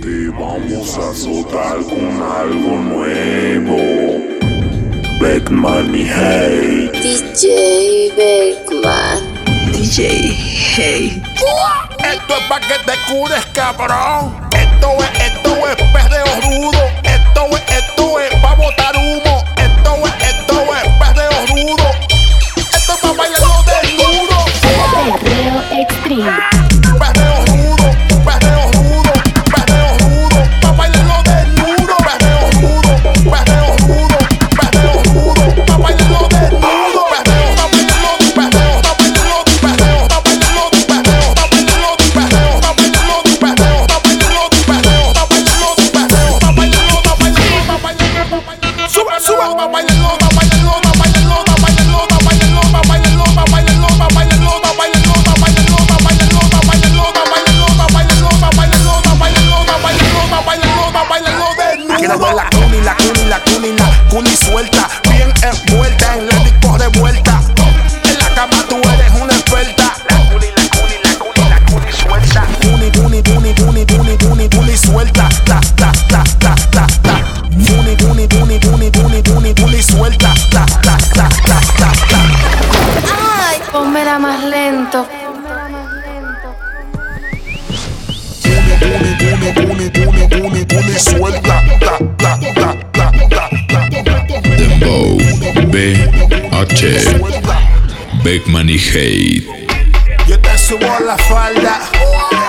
Te vamos a azotar con algo nuevo. Beckman y Hey. DJ Beckman. DJ Hey. Esto es pa' que te cures, cabrón. Esto es, esto es perreo rudo. Esto es, esto es pa' botar humo. Esto es, esto es perreo rudo. Esto es pa' bailarlo desnudo. Perreo Extreme. Suelta, bien envuelta en la disco de vuelta. En la cama tú eres una experta. La cuni, la cuni, la cuni, la cuni suelta. Cuni, cuni, cuni, cuni, cuni, cuni, cuni suelta. Ta, ta, ta, ta, ta, ta. Cuni, cuni, cuni, cuni, cuni, cuni, cuni suelta. Ta, ta, ta, ta, ta, ta. Ay, pónmela más lento. Cuni, cuni, cuni, cuni, cuni, cuni Suelta. Beckman y Hate. Yo te subo la falda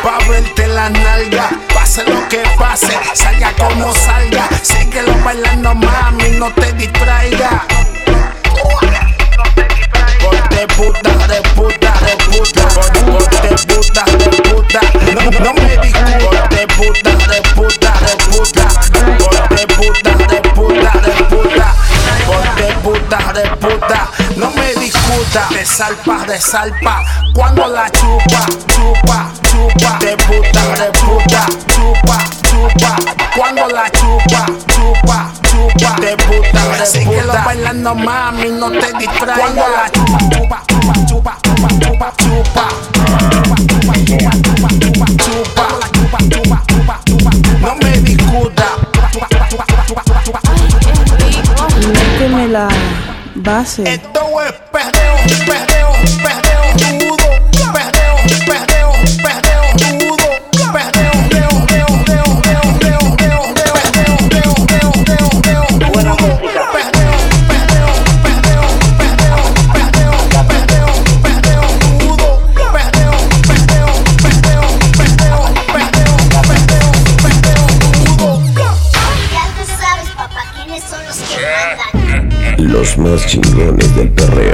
pa' verte la nalga. Pase lo que pase, salga como salga. Síguelo bailando, mami, no te distraiga. De salpa, de salpa. Cuando la chupa, chupa, chupa. De puta, de puta. Chupa, chupa. Cuando la chupa, chupa, chupa. De puta, de puta. Síguelo bailando, mami, no te distraigas. Cuando la chupa, chupa, chupa, chupa, chupa, chupa, chupa. Chupa, chupa, chupa, chupa, chupa, chupa. Chupa, chupa, chupa, chupa. No me discuta. Chupa, chupa, chupa, chupa, chupa, chupa, chupa. Méteme la base. perdeu, é, perdeu, perdeu, perdeu tudo. Perdeu, perdeu, perdeu. Los más chingones del perreo.